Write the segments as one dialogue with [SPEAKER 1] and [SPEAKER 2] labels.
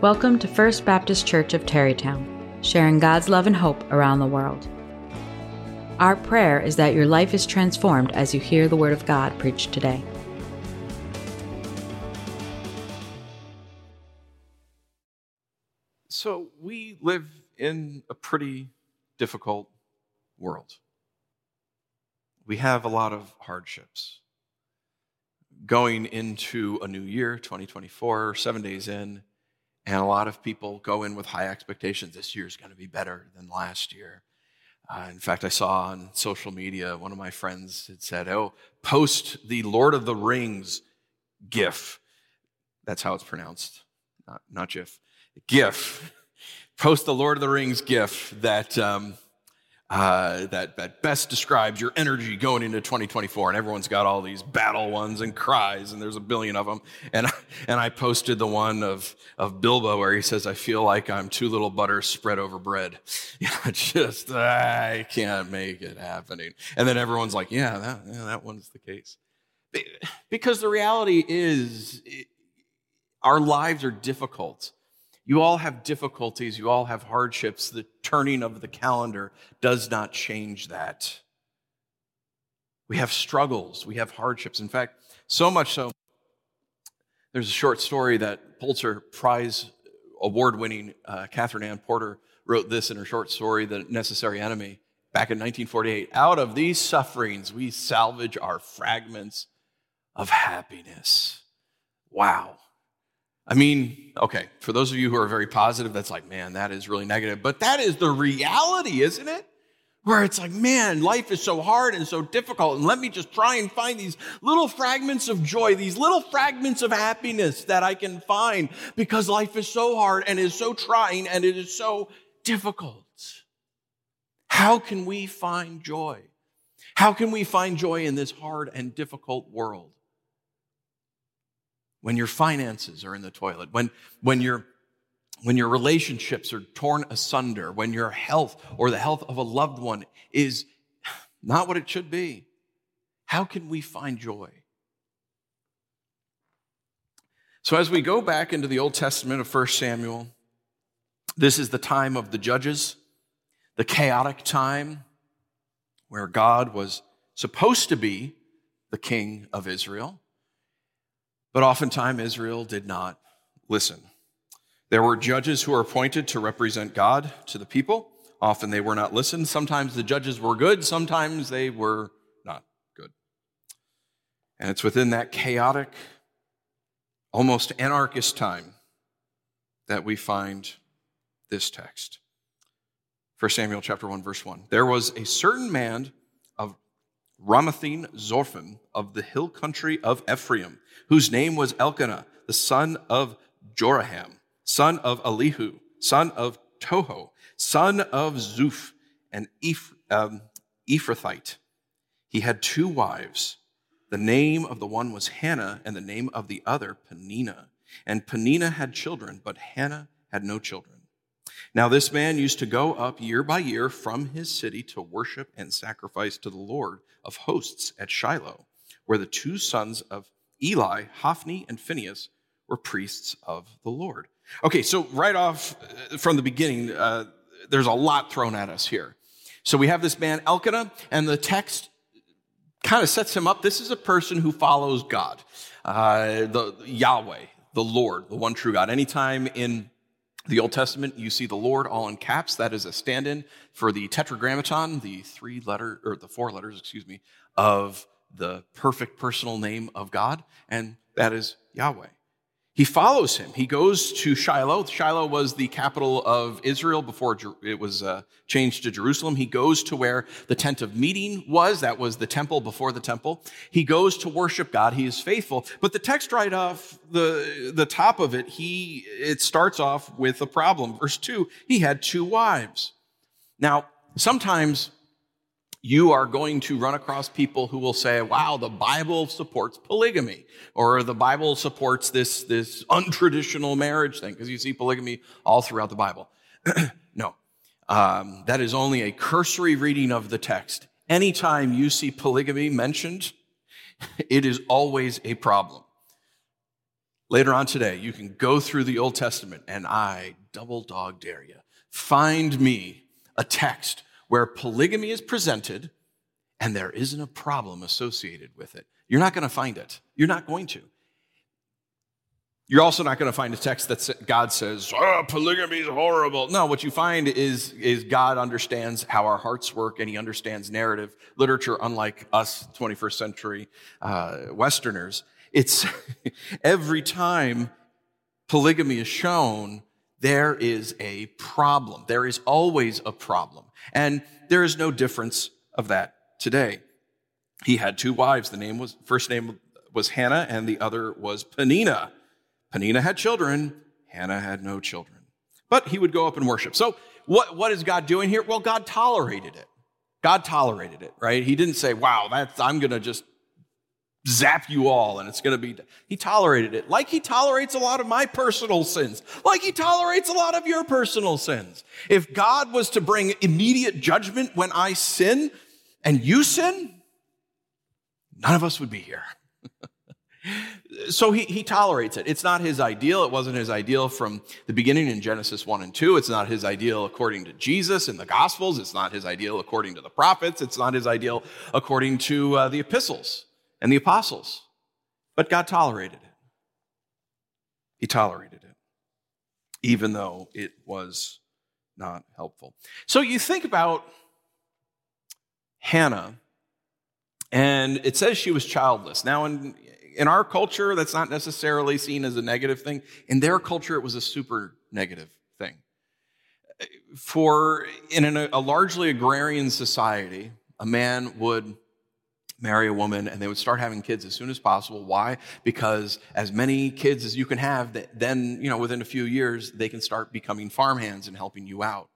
[SPEAKER 1] Welcome to First Baptist Church of Tarrytown, sharing God's love and hope around the world. Our prayer is that your life is transformed as you hear the Word of God preached today.
[SPEAKER 2] So, we live in a pretty difficult world. We have a lot of hardships. Going into a new year, 2024, seven days in, and a lot of people go in with high expectations. This year is going to be better than last year. Uh, in fact, I saw on social media one of my friends had said, Oh, post the Lord of the Rings GIF. That's how it's pronounced, not, not GIF. GIF. Post the Lord of the Rings GIF that. Um, uh, that, that best describes your energy going into 2024. And everyone's got all these battle ones and cries, and there's a billion of them. And, and I posted the one of, of Bilbo where he says, I feel like I'm too little butter spread over bread. You know, just, I can't make it happening. And then everyone's like, yeah, that, yeah, that one's the case. Because the reality is, our lives are difficult. You all have difficulties, you all have hardships. The turning of the calendar does not change that. We have struggles, we have hardships. In fact, so much so, there's a short story that Pulitzer Prize award winning uh, Katherine Anne Porter wrote this in her short story, The Necessary Enemy, back in 1948. Out of these sufferings, we salvage our fragments of happiness. Wow. I mean, okay, for those of you who are very positive, that's like, man, that is really negative. But that is the reality, isn't it? Where it's like, man, life is so hard and so difficult. And let me just try and find these little fragments of joy, these little fragments of happiness that I can find because life is so hard and is so trying and it is so difficult. How can we find joy? How can we find joy in this hard and difficult world? When your finances are in the toilet, when, when, your, when your relationships are torn asunder, when your health or the health of a loved one is not what it should be. How can we find joy? So, as we go back into the Old Testament of 1 Samuel, this is the time of the judges, the chaotic time where God was supposed to be the king of Israel. But oftentimes, Israel did not listen. There were judges who were appointed to represent God to the people. Often they were not listened. Sometimes the judges were good, sometimes they were not good. And it's within that chaotic, almost anarchist time that we find this text. 1 Samuel chapter 1 verse 1. There was a certain man Ramathaim Zophim of the hill country of Ephraim, whose name was Elkanah, the son of Jeroham, son of Elihu, son of Tohu, son of Zuph, and Eph, um, Ephrathite. He had two wives. The name of the one was Hannah, and the name of the other Peninnah. And Peninnah had children, but Hannah had no children. Now, this man used to go up year by year from his city to worship and sacrifice to the Lord of hosts at Shiloh, where the two sons of Eli, Hophni and Phinehas, were priests of the Lord. Okay, so right off uh, from the beginning, uh, there's a lot thrown at us here. So we have this man, Elkanah, and the text kind of sets him up. This is a person who follows God, uh, the Yahweh, the Lord, the one true God. Anytime in the Old Testament, you see the Lord all in caps. That is a stand in for the tetragrammaton, the three letter, or the four letters, excuse me, of the perfect personal name of God, and that is Yahweh. He follows him. He goes to Shiloh. Shiloh was the capital of Israel before it was uh, changed to Jerusalem. He goes to where the tent of meeting was. That was the temple before the temple. He goes to worship God. He is faithful. But the text right off the, the top of it, he, it starts off with a problem. Verse two, he had two wives. Now, sometimes you are going to run across people who will say, wow, the Bible supports polygamy, or the Bible supports this, this untraditional marriage thing, because you see polygamy all throughout the Bible. no, um, that is only a cursory reading of the text. Anytime you see polygamy mentioned, it is always a problem. Later on today, you can go through the Old Testament and I double dog dare you. Find me a text where polygamy is presented and there isn't a problem associated with it. You're not going to find it. You're not going to. You're also not going to find a text that God says, oh, polygamy is horrible. No, what you find is, is God understands how our hearts work and he understands narrative literature, unlike us 21st century uh, Westerners. It's every time polygamy is shown, there is a problem. There is always a problem. And there is no difference of that today. He had two wives. The name was, first name was Hannah and the other was Peninnah. Peninnah had children. Hannah had no children. But he would go up and worship. So what, what is God doing here? Well, God tolerated it. God tolerated it, right? He didn't say, wow, that's, I'm going to just zap you all and it's going to be he tolerated it. Like he tolerates a lot of my personal sins. Like he tolerates a lot of your personal sins. If god was to bring immediate judgment when i sin and you sin none of us would be here. So he, he tolerates it. It's not his ideal. It wasn't his ideal from the beginning in genesis 1 and 2 it's not his ideal according to jesus in the gospels. It's not his ideal according to the prophets. It's not his ideal according to uh, the epistles and the apostles. But God tolerated it. He tolerated it, even though it was not helpful. So you think about Hannah, and it says she was childless. Now, in, in our culture, that's not necessarily seen as a negative thing. In their culture, it was a super negative thing. For in a, a largely agrarian society, a man would marry a woman and they would start having kids as soon as possible. Why? Because as many kids as you can have, then, you know, within a few years, they can start becoming farmhands and helping you out.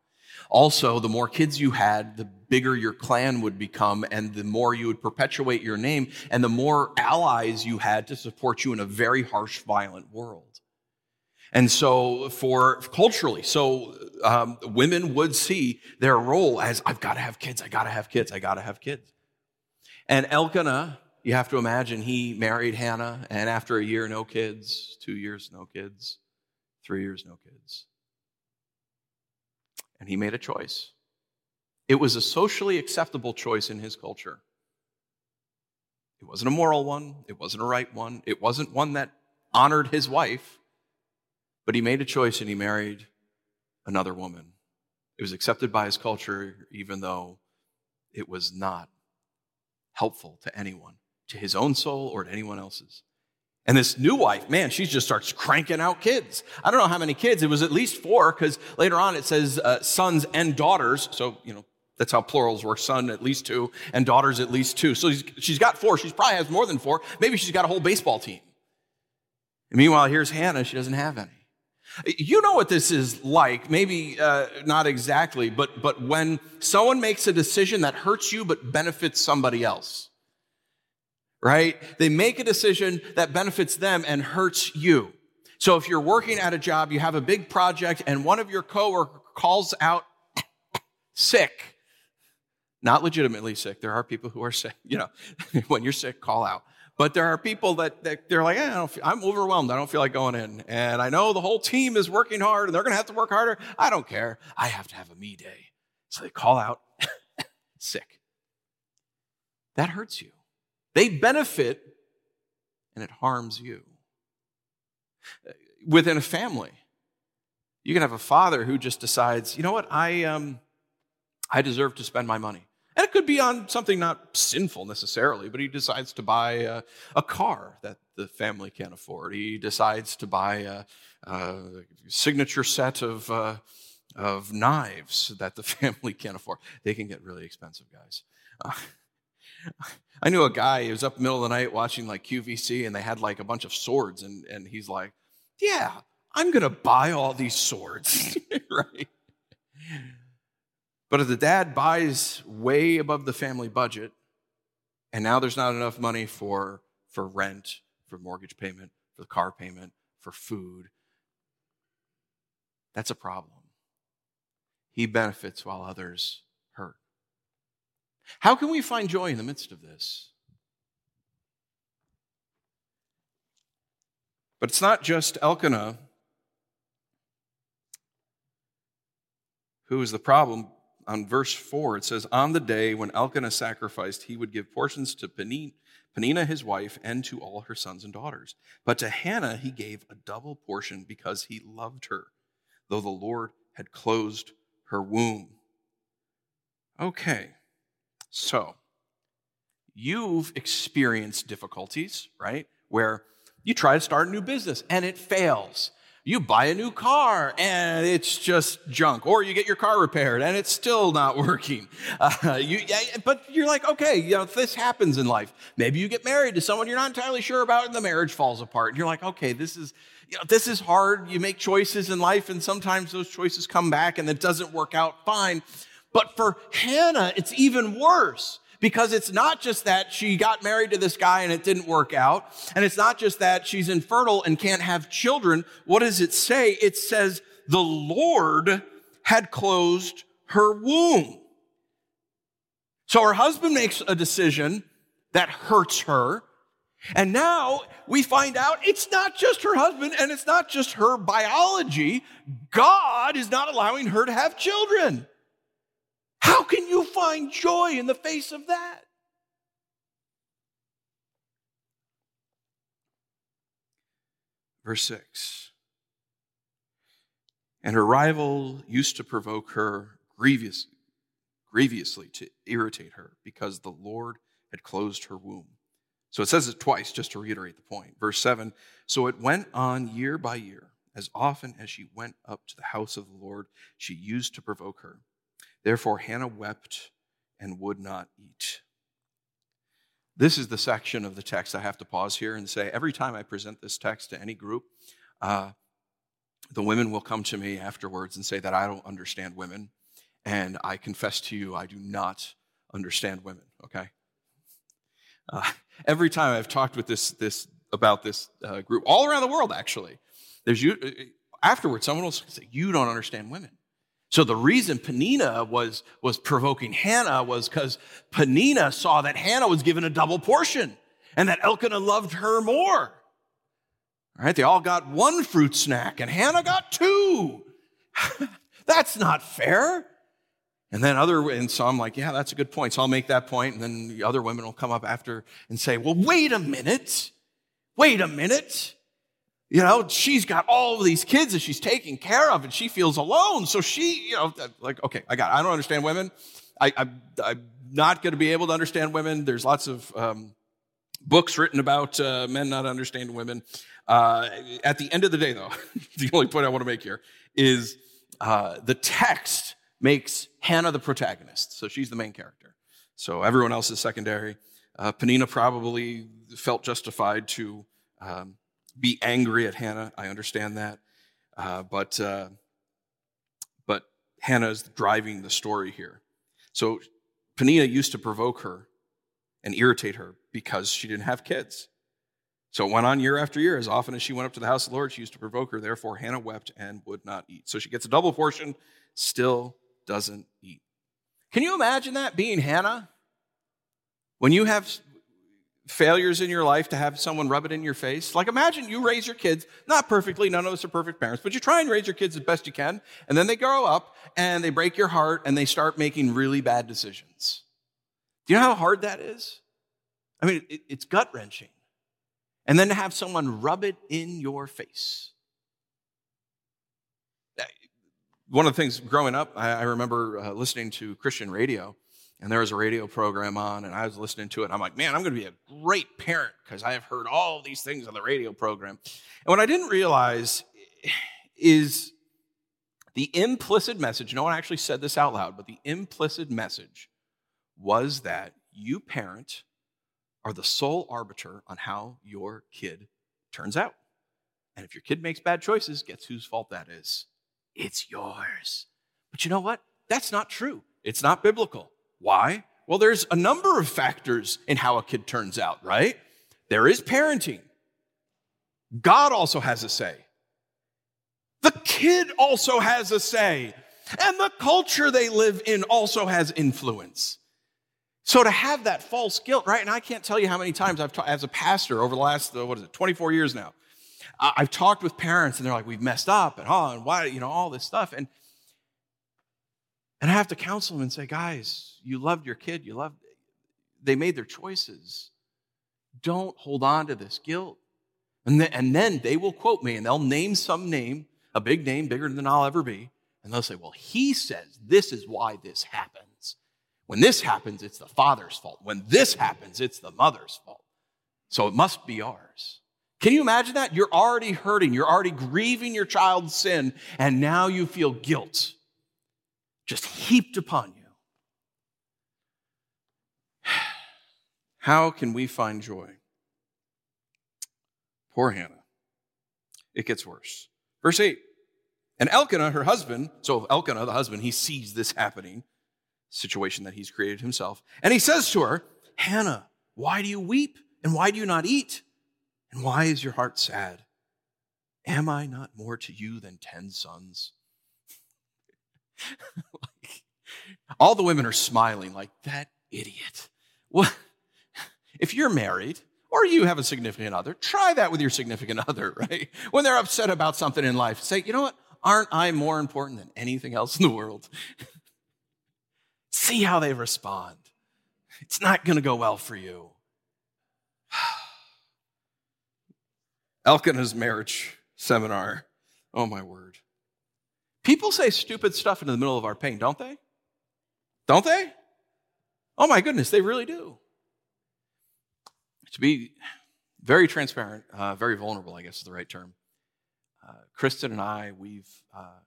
[SPEAKER 2] Also, the more kids you had, the bigger your clan would become and the more you would perpetuate your name and the more allies you had to support you in a very harsh, violent world. And so, for culturally, so um, women would see their role as I've got to have kids, I got to have kids, I got to have kids. And Elkanah, you have to imagine, he married Hannah, and after a year, no kids, two years, no kids, three years, no kids. And he made a choice. It was a socially acceptable choice in his culture. It wasn't a moral one, it wasn't a right one, it wasn't one that honored his wife, but he made a choice and he married another woman. It was accepted by his culture, even though it was not helpful to anyone, to his own soul or to anyone else's. And this new wife, man, she just starts cranking out kids. I don't know how many kids. It was at least four because later on it says uh, sons and daughters. So, you know, that's how plurals work. Son at least two and daughters at least two. So she's got four. She probably has more than four. Maybe she's got a whole baseball team. And meanwhile, here's Hannah. She doesn't have any. You know what this is like, maybe uh, not exactly, but, but when someone makes a decision that hurts you but benefits somebody else, right? They make a decision that benefits them and hurts you. So if you're working at a job, you have a big project, and one of your coworkers calls out sick, not legitimately sick. There are people who are sick. You know, when you're sick, call out. But there are people that, that they're like, eh, feel, I'm overwhelmed. I don't feel like going in. And I know the whole team is working hard and they're going to have to work harder. I don't care. I have to have a me day. So they call out sick. That hurts you. They benefit and it harms you. Within a family, you can have a father who just decides, you know what, I, um, I deserve to spend my money. And it could be on something not sinful necessarily, but he decides to buy a, a car that the family can't afford. He decides to buy a, a signature set of, uh, of knives that the family can't afford. They can get really expensive, guys. Uh, I knew a guy, he was up middle of the night watching like QVC, and they had like a bunch of swords, and, and he's like, Yeah, I'm going to buy all these swords, right? But if the dad buys way above the family budget, and now there's not enough money for, for rent, for mortgage payment, for car payment, for food, that's a problem. He benefits while others hurt. How can we find joy in the midst of this? But it's not just Elkanah who is the problem. On verse 4, it says, On the day when Elkanah sacrificed, he would give portions to Peninnah, his wife, and to all her sons and daughters. But to Hannah, he gave a double portion because he loved her, though the Lord had closed her womb. Okay, so you've experienced difficulties, right? Where you try to start a new business and it fails. You buy a new car and it's just junk, or you get your car repaired and it's still not working. Uh, you, but you're like, okay, you know, this happens in life. Maybe you get married to someone you're not entirely sure about and the marriage falls apart. And you're like, okay, this is, you know, this is hard. You make choices in life and sometimes those choices come back and it doesn't work out fine. But for Hannah, it's even worse because it's not just that she got married to this guy and it didn't work out. And it's not just that she's infertile and can't have children. What does it say? It says the Lord had closed her womb. So her husband makes a decision that hurts her. And now we find out it's not just her husband and it's not just her biology. God is not allowing her to have children. How can you find joy in the face of that? Verse 6 And her rival used to provoke her grievous, grievously to irritate her because the Lord had closed her womb. So it says it twice just to reiterate the point. Verse 7 So it went on year by year. As often as she went up to the house of the Lord, she used to provoke her. Therefore, Hannah wept and would not eat. This is the section of the text I have to pause here and say every time I present this text to any group, uh, the women will come to me afterwards and say that I don't understand women. And I confess to you, I do not understand women, okay? Uh, every time I've talked with this, this about this uh, group, all around the world actually, there's you, uh, afterwards, someone will say, You don't understand women. So the reason Peninnah was, was provoking Hannah was because Peninnah saw that Hannah was given a double portion and that Elkanah loved her more. All right, they all got one fruit snack and Hannah got two. that's not fair. And then other, and so I'm like, yeah, that's a good point. So I'll make that point, and then the other women will come up after and say, well, wait a minute. Wait a minute. You know, she's got all of these kids that she's taking care of and she feels alone. So she, you know, like, okay, I got it. I don't understand women. I, am not going to be able to understand women. There's lots of um, books written about uh, men not understanding women. Uh, at the end of the day, though, the only point I want to make here is uh, the text makes Hannah the protagonist. So she's the main character. So everyone else is secondary. Uh, Peninnah probably felt justified to um, be angry at Hannah. I understand that. Uh, but, uh, but Hannah is driving the story here. So Peninnah used to provoke her and irritate her because she didn't have kids. So it went on year after year. As often as she went up to the house of the Lord, she used to provoke her. Therefore, Hannah wept and would not eat. So she gets a double portion, still doesn't eat. Can you imagine that being Hannah? When you have failures in your life to have someone rub it in your face? Like imagine you raise your kids, not perfectly, none of us are perfect parents, but you try and raise your kids as best you can, and then they grow up and they break your heart and they start making really bad decisions. Do you know how hard that is? I mean, it, it's gut wrenching. And then to have someone rub it in your face. One of the things growing up, I, remember uh, listening to Christian radio, and there was a radio program on, and I was listening to it. I'm like, man, I'm going to be a great parent because I have heard all these things on the radio program. And what I didn't realize is the implicit message. No one actually said this out loud, but the implicit message was that you, parent, are the sole arbiter on how your kid turns out. And if your kid makes bad choices, guess whose fault that is? It's yours. But you know what? That's not true. It's not biblical. Why? Well, there's a number of factors in how a kid turns out, right? There is parenting. God also has a say. The kid also has a say. And the culture they live in also has influence. So to have that false guilt, right? And I can't tell you how many times I've, ta- as a pastor over the last, uh, what is it, 24 years now, I've talked with parents and they're like, we've messed up and oh, and why, you know, all this stuff. And and I have to counsel them and say, guys, you loved your kid, you loved, they made their choices. Don't hold on to this guilt. And then, and then they will quote me and they'll name some name, a big name, bigger than I'll ever be. And they'll say, well, he says this is why this happens. When this happens, it's the father's fault. When this happens, it's the mother's fault. So it must be ours. Can you imagine that? You're already hurting. You're already grieving your child's sin, and now you feel guilt just heaped upon you. How can we find joy? Poor Hannah. It gets worse. Verse 8. And Elkanah, her husband, so Elkanah, the husband, he sees this happening, situation that he's created himself. And he says to her, Hannah, why do you weep? And why do you not eat? And why is your heart sad? Am I not more to you than ten sons? like, all the women are smiling like that idiot. Well, if you're married or you have a significant other, try that with your significant other, right? When they're upset about something in life, say, you know what? Aren't I more important than anything else in the world? See how they respond. It's not going to go well for you. Elkanah's marriage seminar. Oh, my word. People say stupid stuff in the middle of our pain, don't they? Don't they? Oh my goodness, they really do. To be very transparent, uh, very vulnerable, I guess is the right term. Uh, Kristen and I, we've uh,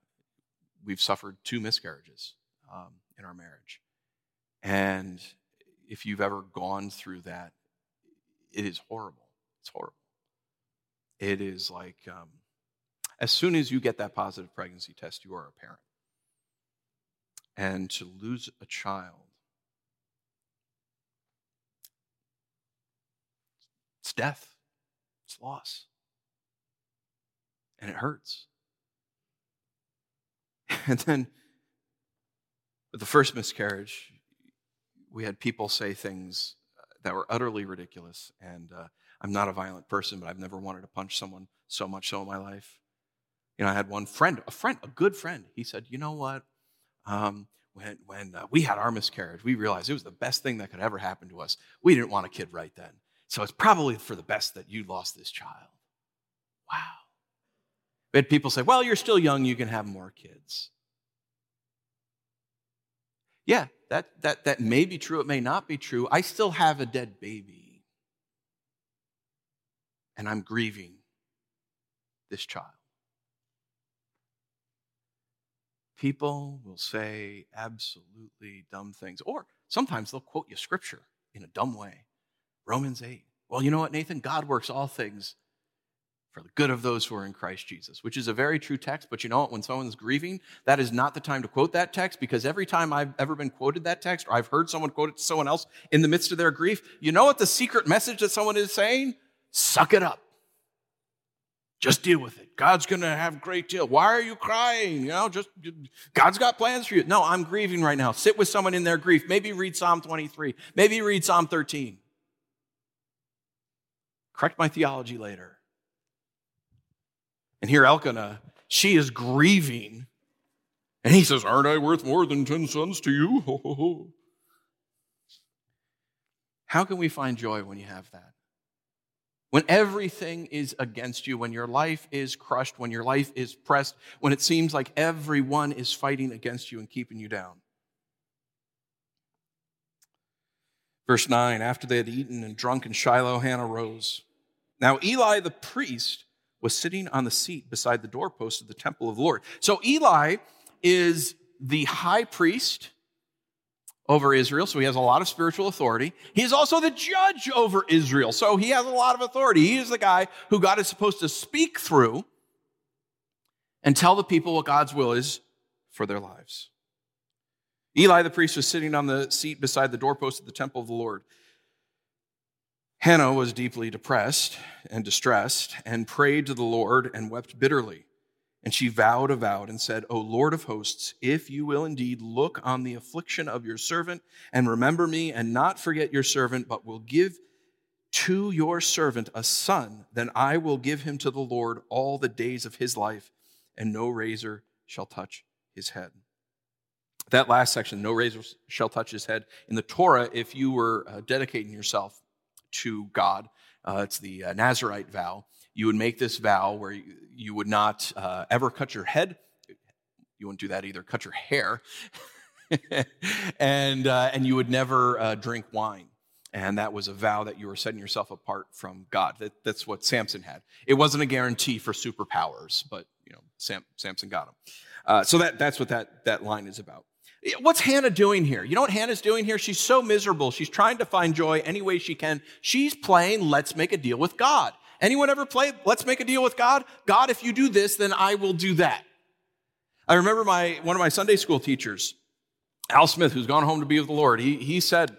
[SPEAKER 2] we've suffered two miscarriages um, in our marriage, and if you've ever gone through that, it is horrible. It's horrible. It is like um, as soon as you get that positive pregnancy test, you are a parent. And to lose a child, it's death, it's loss, and it hurts. And then, with the first miscarriage, we had people say things that were utterly ridiculous. And uh, I'm not a violent person, but I've never wanted to punch someone so much so in my life. You know, I had one friend, a friend, a good friend. He said, "You know what? Um, when when uh, we had our miscarriage, we realized it was the best thing that could ever happen to us. We didn't want a kid right then, so it's probably for the best that you lost this child." Wow. We had people say, "Well, you're still young; you can have more kids." Yeah, that that that may be true. It may not be true. I still have a dead baby, and I'm grieving this child. People will say absolutely dumb things, or sometimes they'll quote you scripture in a dumb way. Romans 8. Well, you know what, Nathan? God works all things for the good of those who are in Christ Jesus, which is a very true text. But you know what? When someone's grieving, that is not the time to quote that text because every time I've ever been quoted that text or I've heard someone quote it to someone else in the midst of their grief, you know what the secret message that someone is saying? Suck it up. Just deal with it. God's going to have a great deal. Why are you crying? You know, just God's got plans for you. No, I'm grieving right now. Sit with someone in their grief. Maybe read Psalm 23. Maybe read Psalm 13. Correct my theology later. And here Elkanah, she is grieving. And he says, Aren't I worth more than 10 sons to you? How can we find joy when you have that? When everything is against you, when your life is crushed, when your life is pressed, when it seems like everyone is fighting against you and keeping you down. Verse 9 After they had eaten and drunk in Shiloh, Hannah rose. Now, Eli the priest was sitting on the seat beside the doorpost of the temple of the Lord. So, Eli is the high priest over Israel, so he has a lot of spiritual authority. He is also the judge over Israel, so he has a lot of authority. He is the guy who God is supposed to speak through and tell the people what God's will is for their lives. Eli the priest was sitting on the seat beside the doorpost of the temple of the Lord. Hannah was deeply depressed and distressed and prayed to the Lord and wept bitterly. And she vowed a vow and said, O Lord of hosts, if you will indeed look on the affliction of your servant and remember me and not forget your servant, but will give to your servant a son, then I will give him to the Lord all the days of his life, and no razor shall touch his head. That last section, no razor shall touch his head. In the Torah, if you were uh, dedicating yourself to God, uh, it's the uh, Nazarite vow, you would make this vow where you, you would not uh, ever cut your head. You wouldn't do that either, cut your hair. and, uh, and you would never uh, drink wine and that was a vow that you were setting yourself apart from God. That, that's what Samson had. It wasn't a guarantee for superpowers, but you know, Sam, Samson got them. Uh, so that, that's what that, that line is about. What's Hannah doing here? You know what Hannah's doing here? She's so miserable. She's trying to find joy any way she can. She's playing Let's Make a Deal with God. Anyone ever play Let's Make a Deal with God? God, if you do this, then I will do that. I remember my, one of my Sunday school teachers, Al Smith, who's gone home to be with the Lord, he, he said,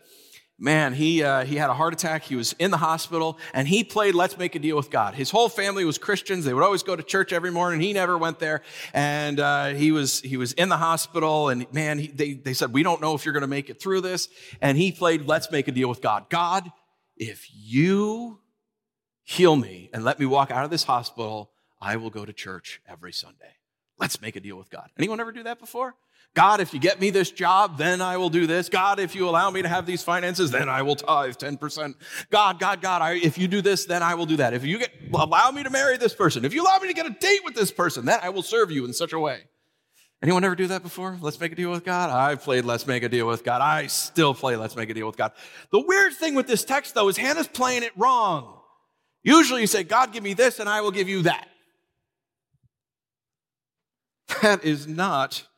[SPEAKER 2] man, he, uh, he had a heart attack. He was in the hospital and he played Let's Make a Deal with God. His whole family was Christians. They would always go to church every morning. He never went there. And uh, he, was, he was in the hospital and man, he, they, they said, We don't know if you're going to make it through this. And he played Let's Make a Deal with God. God, if you heal me and let me walk out of this hospital, I will go to church every Sunday. Let's make a deal with God. Anyone ever do that before? God, if you get me this job, then I will do this. God, if you allow me to have these finances, then I will tithe 10%. God, God, God, I, if you do this, then I will do that. If you get, allow me to marry this person, if you allow me to get a date with this person, then I will serve you in such a way. Anyone ever do that before? Let's make a deal with God? I've played Let's Make a Deal with God. I still play Let's Make a Deal with God. The weird thing with this text, though, is Hannah's playing it wrong. Usually you say, God, give me this and I will give you that. That is not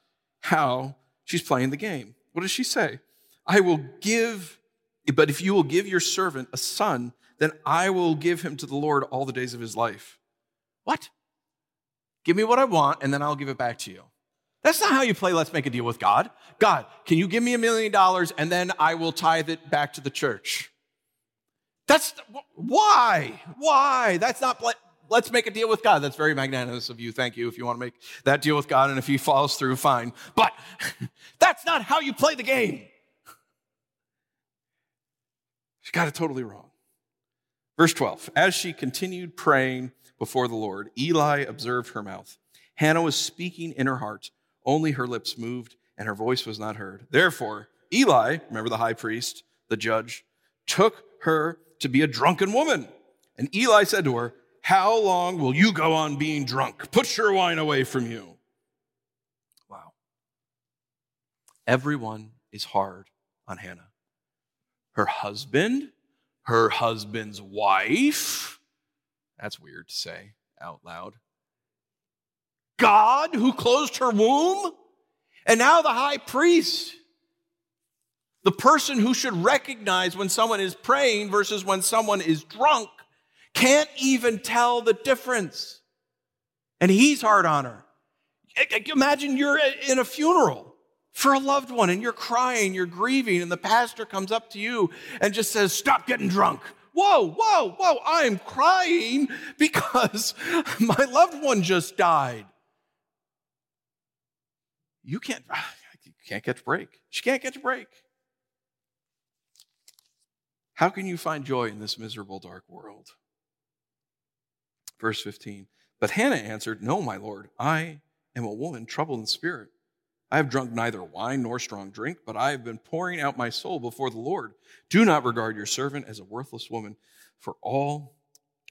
[SPEAKER 2] how she's playing the game. What does she say? I will give, but if you will give your servant a son, then I will give him to the Lord all the days of his life. What? Give me what I want, and then I'll give it back to you. That's not how you play Let's Make a Deal with God. God, can you give me a million dollars and then I will tithe it back to the church? That's why? Why? That's not let's make a deal with God. That's very magnanimous of you. Thank you. If you want to make that deal with God and if he falls through, fine. But that's not how you play the game. She got it totally wrong. Verse 12 As she continued praying before the Lord, Eli observed her mouth. Hannah was speaking in her heart, only her lips moved and her voice was not heard. Therefore, Eli, remember the high priest, the judge, took her to be a drunken woman. And Eli said to her, how long will you go on being drunk? Put your wine away from you. Wow. Everyone is hard on Hannah. Her husband, her husband's wife. That's weird to say out loud. God who closed her womb. And now the high priest. The person who should recognize when someone is praying versus when someone is drunk can't even tell the difference. And he's hard on her. Imagine you're in a funeral for a loved one and you're crying, you're grieving, and the pastor comes up to you and just says, Stop getting drunk. Whoa, whoa, whoa, I'm crying because my loved one just died. You can't, you can't catch a break. She can't catch a break. How can you find joy in this miserable, dark world? Verse 15. But Hannah answered, No, my Lord, I am a woman troubled in spirit. I have drunk neither wine nor strong drink, but I have been pouring out my soul before the Lord. Do not regard your servant as a worthless woman, for all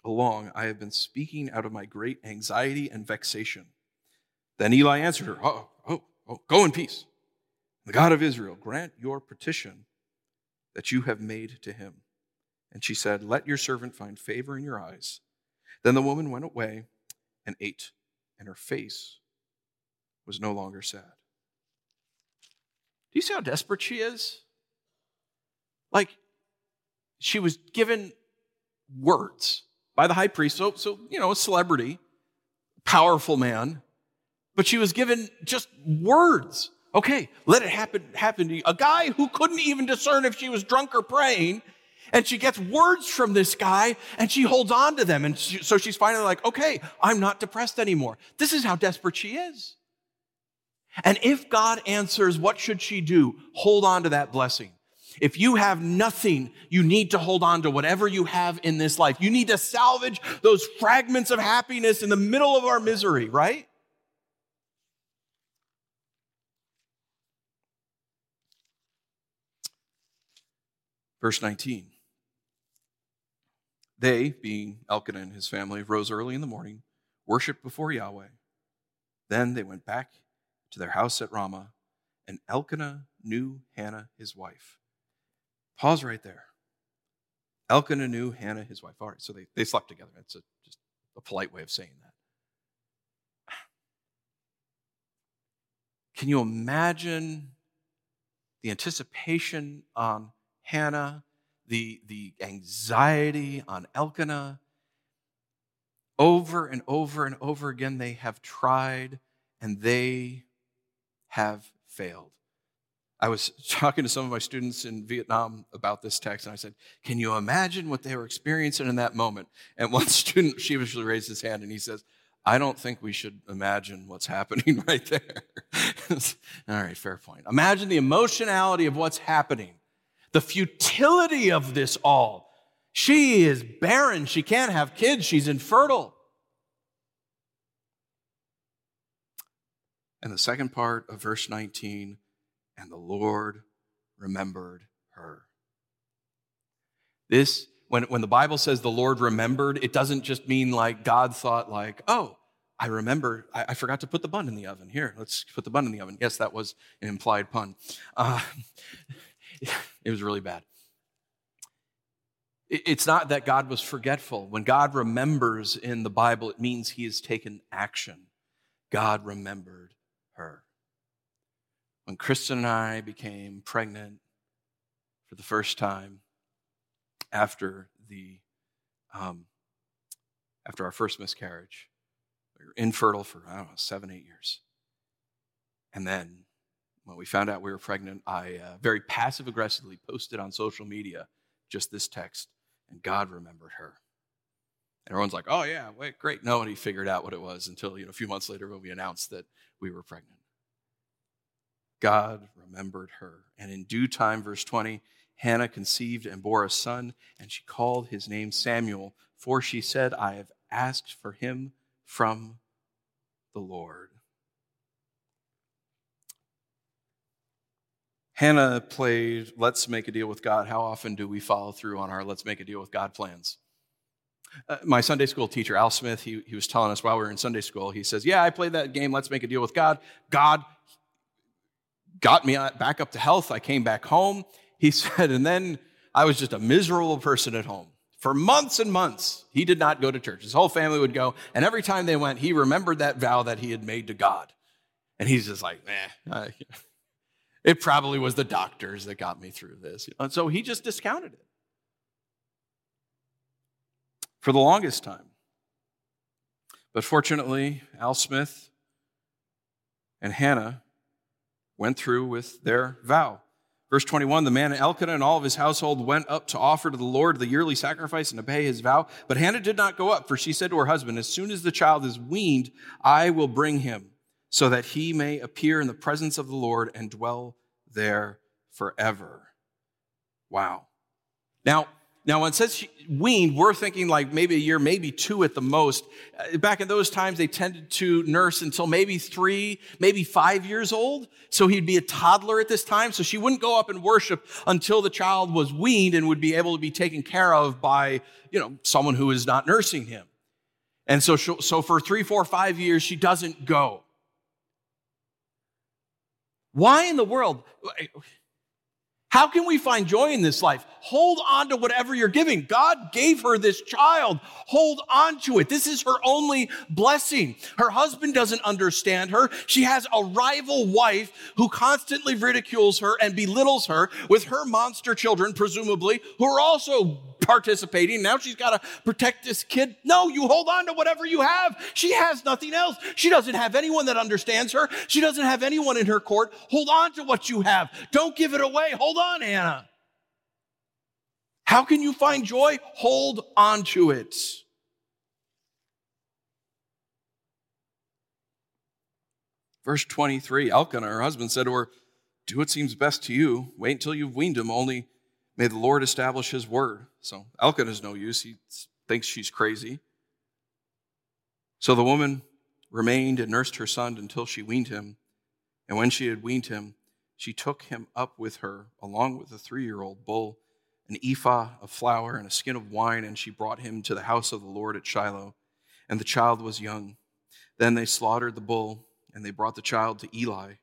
[SPEAKER 2] along I have been speaking out of my great anxiety and vexation. Then Eli answered her, Oh, oh, oh, go in peace. The God of Israel grant your petition that you have made to him. And she said, Let your servant find favor in your eyes. Then the woman went away and ate, and her face was no longer sad. Do you see how desperate she is? Like, she was given words by the high priest, so, so you know, a celebrity, powerful man, but she was given just words. Okay, let it happen, happen to you. A guy who couldn't even discern if she was drunk or praying and she gets words from this guy and she holds on to them. And she, so she's finally like, okay, I'm not depressed anymore. This is how desperate she is. And if God answers, what should she do? Hold on to that blessing. If you have nothing, you need to hold on to whatever you have in this life. You need to salvage those fragments of happiness in the middle of our misery, right? Verse 19. They, being Elkanah and his family, rose early in the morning, worshiped before Yahweh. Then they went back to their house at Ramah, and Elkanah knew Hannah, his wife. Pause right there. Elkanah knew Hannah, his wife. All right, so they, they slept together. That's a, just a polite way of saying that. Can you imagine the anticipation on Hannah, the, the anxiety on Elkanah? Over and over and over again, they have tried and they have failed. I was talking to some of my students in Vietnam about this text, and I said, Can you imagine what they were experiencing in that moment? And one student sheepishly raised his hand and he says, I don't think we should imagine what's happening right there. All right, fair point. Imagine the emotionality of what's happening, the futility of this all. She is barren. She can't have kids. She's infertile. And the second part of verse 19 and the Lord remembered her. This, when, when the Bible says the Lord remembered, it doesn't just mean like God thought, like, oh, I remember, I, I forgot to put the bun in the oven. Here, let's put the bun in the oven. Yes, that was an implied pun. Uh, it was really bad. It's not that God was forgetful. When God remembers in the Bible, it means he has taken action. God remembered her when Kristen and I became pregnant for the first time after the um, after our first miscarriage. We were infertile for I don't know seven eight years, and then when we found out we were pregnant, I uh, very passive aggressively posted on social media just this text, and God remembered her. And everyone's like, "Oh yeah, wait, great." Nobody figured out what it was until you know a few months later when we announced that we were pregnant. God remembered her. And in due time, verse 20, Hannah conceived and bore a son, and she called his name Samuel, for she said, I have asked for him from the Lord. Hannah played Let's Make a Deal with God. How often do we follow through on our Let's Make a Deal with God plans? Uh, my Sunday school teacher, Al Smith, he, he was telling us while we were in Sunday school, he says, Yeah, I played that game, Let's Make a Deal with God. God got me back up to health. I came back home. He said, and then I was just a miserable person at home. For months and months, he did not go to church. His whole family would go, and every time they went, he remembered that vow that he had made to God. And he's just like, eh, it probably was the doctors that got me through this. And so he just discounted it for the longest time. But fortunately, Al Smith and Hannah went through with their vow. Verse 21 The man Elkanah and all of his household went up to offer to the Lord the yearly sacrifice and to pay his vow. But Hannah did not go up, for she said to her husband, As soon as the child is weaned, I will bring him, so that he may appear in the presence of the Lord and dwell there forever. Wow. Now, now, when it says weaned, we're thinking like maybe a year, maybe two at the most. Uh, back in those times, they tended to nurse until maybe three, maybe five years old. So he'd be a toddler at this time. So she wouldn't go up and worship until the child was weaned and would be able to be taken care of by, you know, someone who is not nursing him. And so, so for three, four, five years, she doesn't go. Why in the world? How can we find joy in this life? Hold on to whatever you're giving. God gave her this child. Hold on to it. This is her only blessing. Her husband doesn't understand her. She has a rival wife who constantly ridicules her and belittles her with her monster children, presumably, who are also participating. Now she's got to protect this kid. No, you hold on to whatever you have. She has nothing else. She doesn't have anyone that understands her. She doesn't have anyone in her court. Hold on to what you have. Don't give it away. Hold on, Hannah. How can you find joy? Hold on to it. Verse 23 Elkanah, her husband, said to her, do what seems best to you. Wait until you've weaned him. Only may the Lord establish his word. So Elkanah is no use. He thinks she's crazy. So the woman remained and nursed her son until she weaned him. And when she had weaned him, she took him up with her, along with a three year old bull, an ephah of flour, and a skin of wine, and she brought him to the house of the Lord at Shiloh. And the child was young. Then they slaughtered the bull, and they brought the child to Eli.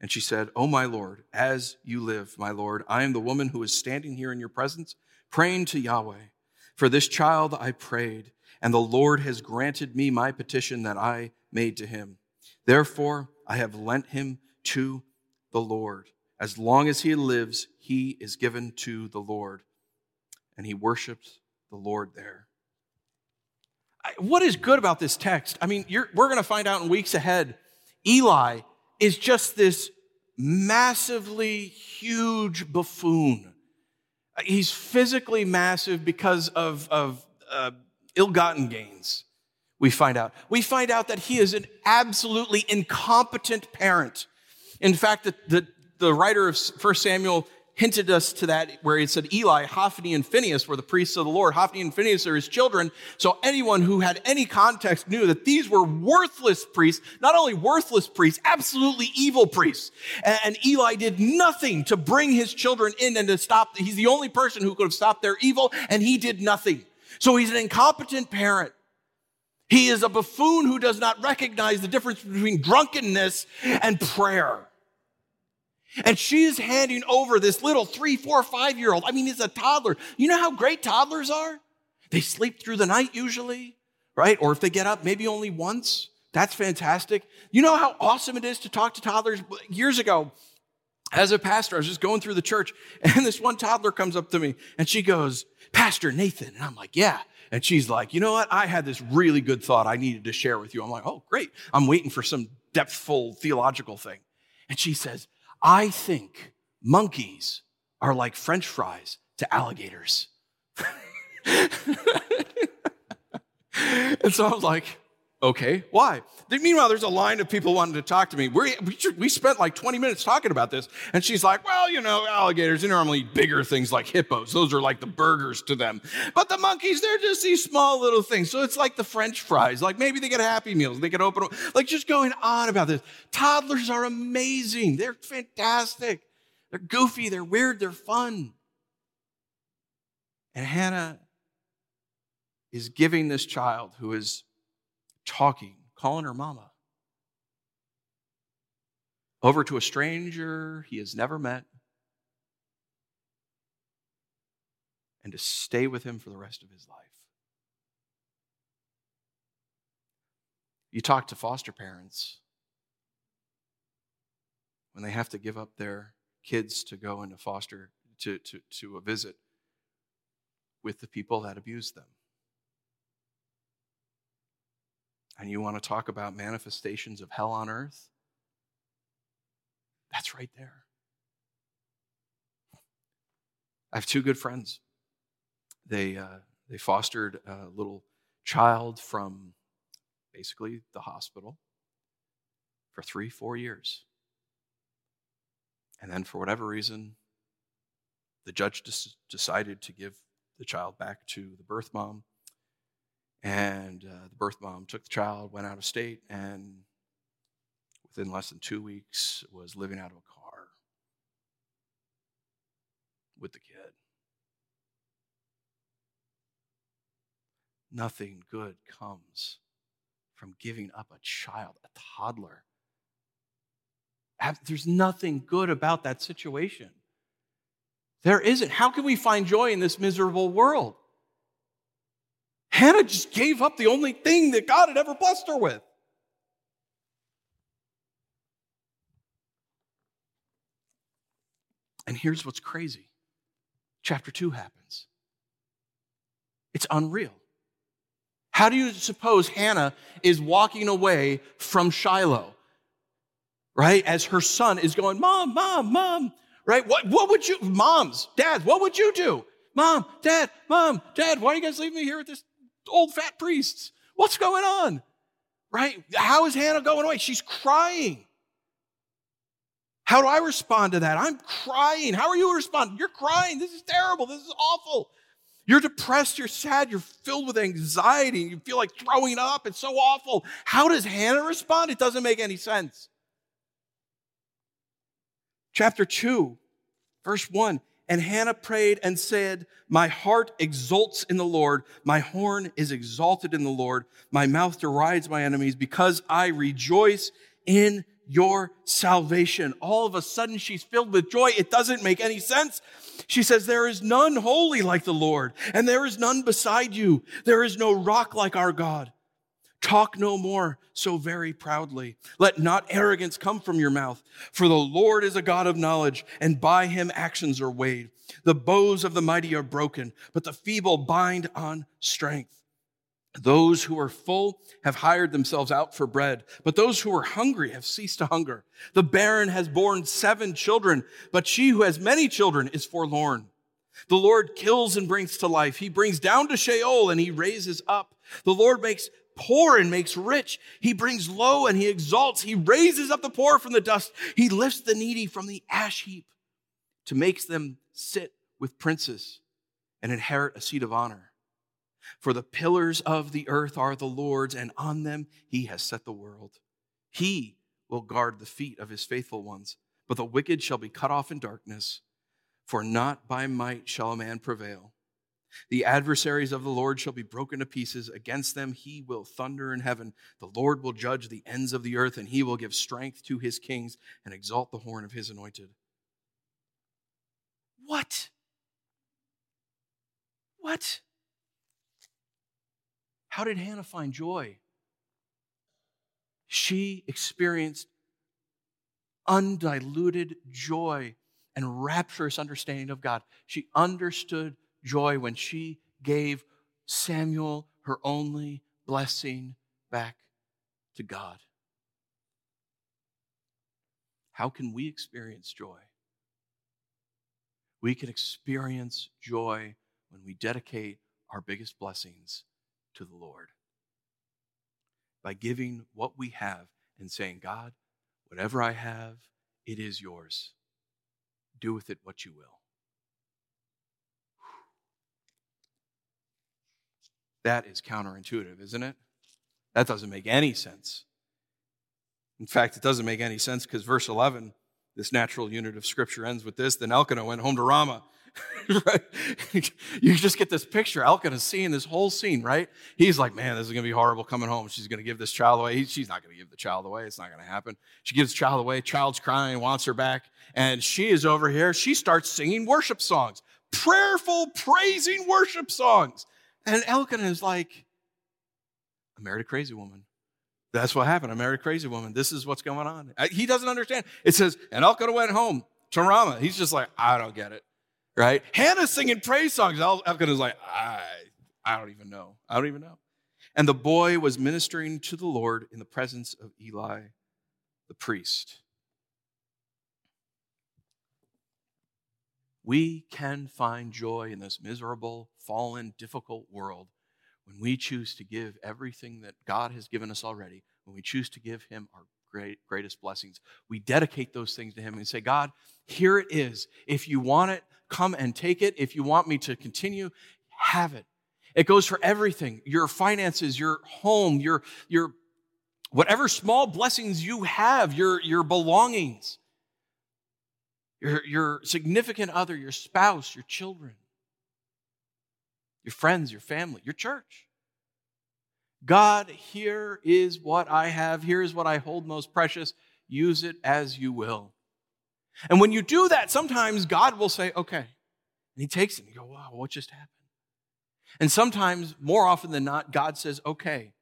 [SPEAKER 2] And she said, Oh, my Lord, as you live, my Lord, I am the woman who is standing here in your presence, praying to Yahweh. For this child I prayed, and the Lord has granted me my petition that I made to him. Therefore, I have lent him to the Lord. As long as he lives, he is given to the Lord. And he worships the Lord there. What is good about this text? I mean, we're going to find out in weeks ahead. Eli is just this massively huge buffoon. He's physically massive because of, of uh, ill gotten gains, we find out. We find out that he is an absolutely incompetent parent. In fact, the, the, the writer of 1 Samuel hinted us to that where he said Eli, Hophni, and Phinehas were the priests of the Lord. Hophni and Phinehas are his children. So anyone who had any context knew that these were worthless priests, not only worthless priests, absolutely evil priests. And Eli did nothing to bring his children in and to stop. He's the only person who could have stopped their evil, and he did nothing. So he's an incompetent parent. He is a buffoon who does not recognize the difference between drunkenness and prayer. And she is handing over this little three, four, five year old. I mean, he's a toddler. You know how great toddlers are? They sleep through the night usually, right? Or if they get up, maybe only once. That's fantastic. You know how awesome it is to talk to toddlers? Years ago, as a pastor, I was just going through the church, and this one toddler comes up to me and she goes, Pastor Nathan. And I'm like, Yeah. And she's like, You know what? I had this really good thought I needed to share with you. I'm like, Oh, great. I'm waiting for some depthful theological thing. And she says, I think monkeys are like french fries to alligators. and so I was like, okay, why? Meanwhile, there's a line of people wanting to talk to me. We're, we spent like 20 minutes talking about this. And she's like, well, you know, alligators are normally bigger things like hippos. Those are like the burgers to them. But the monkeys, they're just these small little things. So it's like the French fries. Like maybe they get Happy Meals. They can open. Like just going on about this. Toddlers are amazing. They're fantastic. They're goofy. They're weird. They're fun. And Hannah is giving this child who is talking, calling her mama. Over to a stranger he has never met, and to stay with him for the rest of his life. You talk to foster parents when they have to give up their kids to go into foster to, to, to a visit with the people that abuse them. And you want to talk about manifestations of hell on earth, that's right there. I have two good friends. They, uh, they fostered a little child from basically the hospital for three, four years. And then, for whatever reason, the judge decided to give the child back to the birth mom and uh, the birth mom took the child, went out of state, and within less than two weeks was living out of a car with the kid. Nothing good comes from giving up a child, a toddler. There's nothing good about that situation. There isn't. How can we find joy in this miserable world? Hannah just gave up the only thing that God had ever blessed her with. And here's what's crazy chapter 2 happens. It's unreal. How do you suppose Hannah is walking away from Shiloh? Right? As her son is going, Mom, Mom, Mom, right? What, what would you, moms, dads, what would you do? Mom, Dad, Mom, Dad, why are you guys leaving me here with this old fat priests. What's going on? Right? How is Hannah going away? She's crying. How do I respond to that? I'm crying. How are you responding? You're crying. This is terrible. This is awful. You're depressed, you're sad, you're filled with anxiety, and you feel like throwing up. It's so awful. How does Hannah respond? It doesn't make any sense. Chapter 2, verse 1 And Hannah prayed and said, My heart exults in the Lord, my horn is exalted in the Lord, my mouth derides my enemies, because I rejoice in your salvation. All of a sudden, she's filled with joy. It doesn't make any sense. She says, There is none holy like the Lord, and there is none beside you. There is no rock like our God. Talk no more so very proudly. Let not arrogance come from your mouth, for the Lord is a God of knowledge, and by him actions are weighed. The bows of the mighty are broken, but the feeble bind on strength. Those who are full have hired themselves out for bread, but those who are hungry have ceased to hunger. The barren has borne seven children, but she who has many children is forlorn. The Lord kills and brings to life. He brings down to Sheol and he raises up. The Lord makes poor and makes rich. He brings low and he exalts. He raises up the poor from the dust. He lifts the needy from the ash heap to make them sit with princes and inherit a seat of honor. For the pillars of the earth are the Lord's, and on them he has set the world. He will guard the feet of his faithful ones, but the wicked shall be cut off in darkness, for not by might shall a man prevail. The adversaries of the Lord shall be broken to pieces. Against them he will thunder in heaven. The Lord will judge the ends of the earth, and he will give strength to his kings and exalt the horn of his anointed. What? What? How did Hannah find joy? She experienced undiluted joy and rapturous understanding of God. She understood joy when she gave Samuel her only blessing back to God. How can we experience joy? We can experience joy when we dedicate our biggest blessings to the Lord by giving what we have and saying, God, whatever I have, it is yours. Do with it what you will. That is counterintuitive, isn't it? That doesn't make any sense. In fact, it doesn't make any sense because verse 11, this natural unit of scripture ends with this. Then Elkanah went home to Ramah right? You just get this picture. Elkanah seeing this whole scene, right? He's like, man, this is going to be horrible coming home. She's going to give this child away. He, she's not going to give the child away. It's not going to happen. She gives the child away. Child's crying, wants her back. And she is over here. She starts singing worship songs, prayerful, praising worship songs. And Elkanah is like, I married a crazy woman. That's what happened. I married a crazy woman. This is what's going on. He doesn't understand. It says, and Elkanah went home to Ramah. He's just like, I don't get it right? Hannah's singing praise songs. Elkanah's like, I, I don't even know. I don't even know. And the boy was ministering to the Lord in the presence of Eli the priest. We can find joy in this miserable, fallen, difficult world when we choose to give everything that God has given us already, when we choose to give Him our great, greatest blessings. We dedicate those things to Him and say, God, here it is. If you want it, come and take it. If you want me to continue, have it. It goes for everything your finances, your home, your, your whatever small blessings you have, your, your belongings, your, your significant other, your spouse, your children, your friends, your family, your church. God, here is what I have. Here is what I hold most precious. Use it as you will. And when you do that, sometimes God will say, okay. And he takes it and you go, wow, what just happened? And sometimes, more often than not, God says, okay,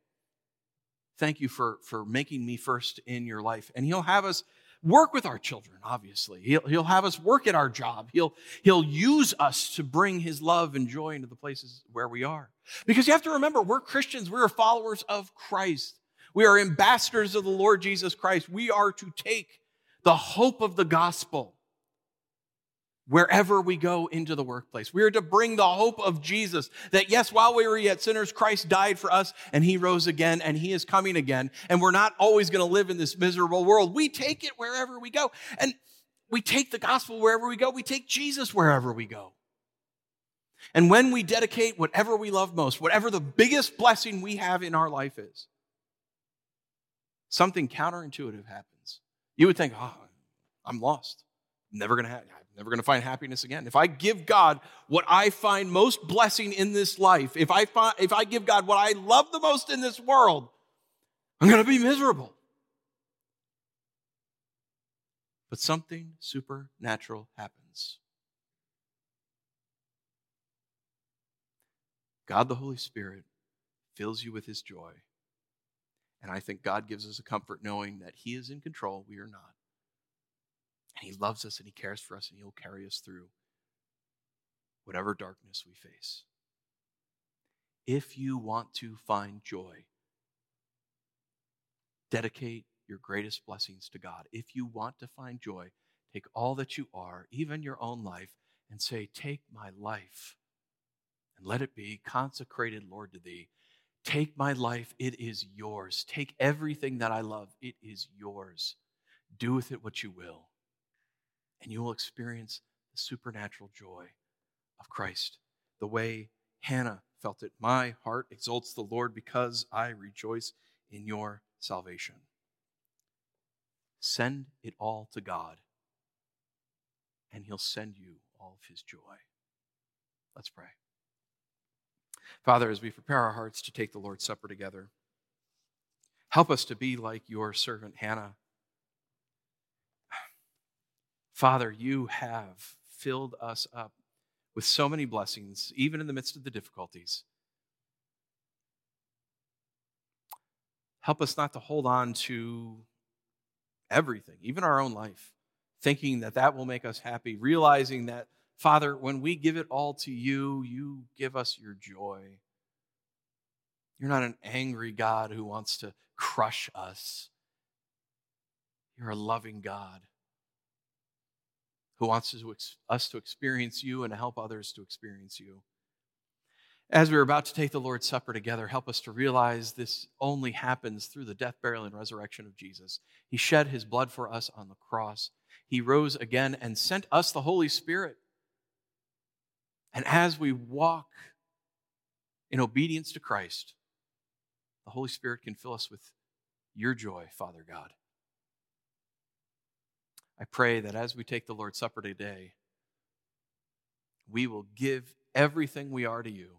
[SPEAKER 2] thank you for, for making me first in your life. And he'll have us work with our children, obviously. He'll, he'll have us work at our job. He'll, he'll use us to bring his love and joy into the places where we are. Because you have to remember, we're Christians, we're followers of Christ. We are ambassadors of the Lord Jesus Christ. We are to take the hope of the gospel wherever we go into the workplace. We are to bring the hope of Jesus that yes, while we were yet sinners, Christ died for us and he rose again and he is coming again. And we're not always going to live in this miserable world. We take it wherever we go. And We take the gospel wherever we go, we take Jesus wherever we go. And when we dedicate whatever we love most, whatever the biggest blessing we have in our life is, something counterintuitive happens. You would think, oh, I'm lost. Never going to have, I'm never going to find happiness again. If I give God what I find most blessing in this life, if I, find, if I give God what I love the most in this world, I'm going to be miserable. But something supernatural happens. God the Holy Spirit fills you with his joy. And I think God gives us a comfort knowing that he is in control, we are not. He loves us and he cares for us and he'll carry us through whatever darkness we face. If you want to find joy, dedicate your greatest blessings to God. If you want to find joy, take all that you are, even your own life, and say, Take my life and let it be consecrated, Lord, to thee. Take my life, it is yours. Take everything that I love, it is yours. Do with it what you will. And you will experience the supernatural joy of Christ, the way Hannah felt it. My heart exalts the Lord because I rejoice in your salvation. Send it all to God, and He'll send you all of His joy. Let's pray. Father, as we prepare our hearts to take the Lord's Supper together, help us to be like your servant Hannah. Father, you have filled us up with so many blessings, even in the midst of the difficulties. Help us not to hold on to everything, even our own life, thinking that that will make us happy, realizing that Father, when we give it all to you, you give us your joy. You're not an angry God who wants to crush us. You're a loving God who wants to, us to experience you and to help others to experience you. As we are about to take the Lord's Supper together, help us to realize this only happens through the death, burial, and resurrection of Jesus. He shed his blood for us on the cross. He rose again and sent us the Holy Spirit and as we walk in obedience to Christ, the Holy Spirit can fill us with your joy, Father God. I pray that as we take the Lord's Supper today, we will give everything we are to you.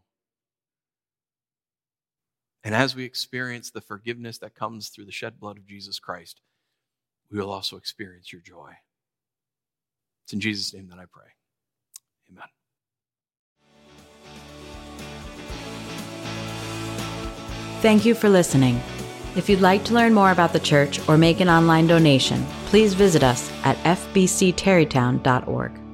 [SPEAKER 2] And as we experience the forgiveness that comes through the shed blood of Jesus Christ, we will also experience your joy. It's in Jesus' name that I pray. Amen.
[SPEAKER 1] Thank you for listening. If you'd like to learn more about the church or make an online donation, please visit us at fbcterrytown.org.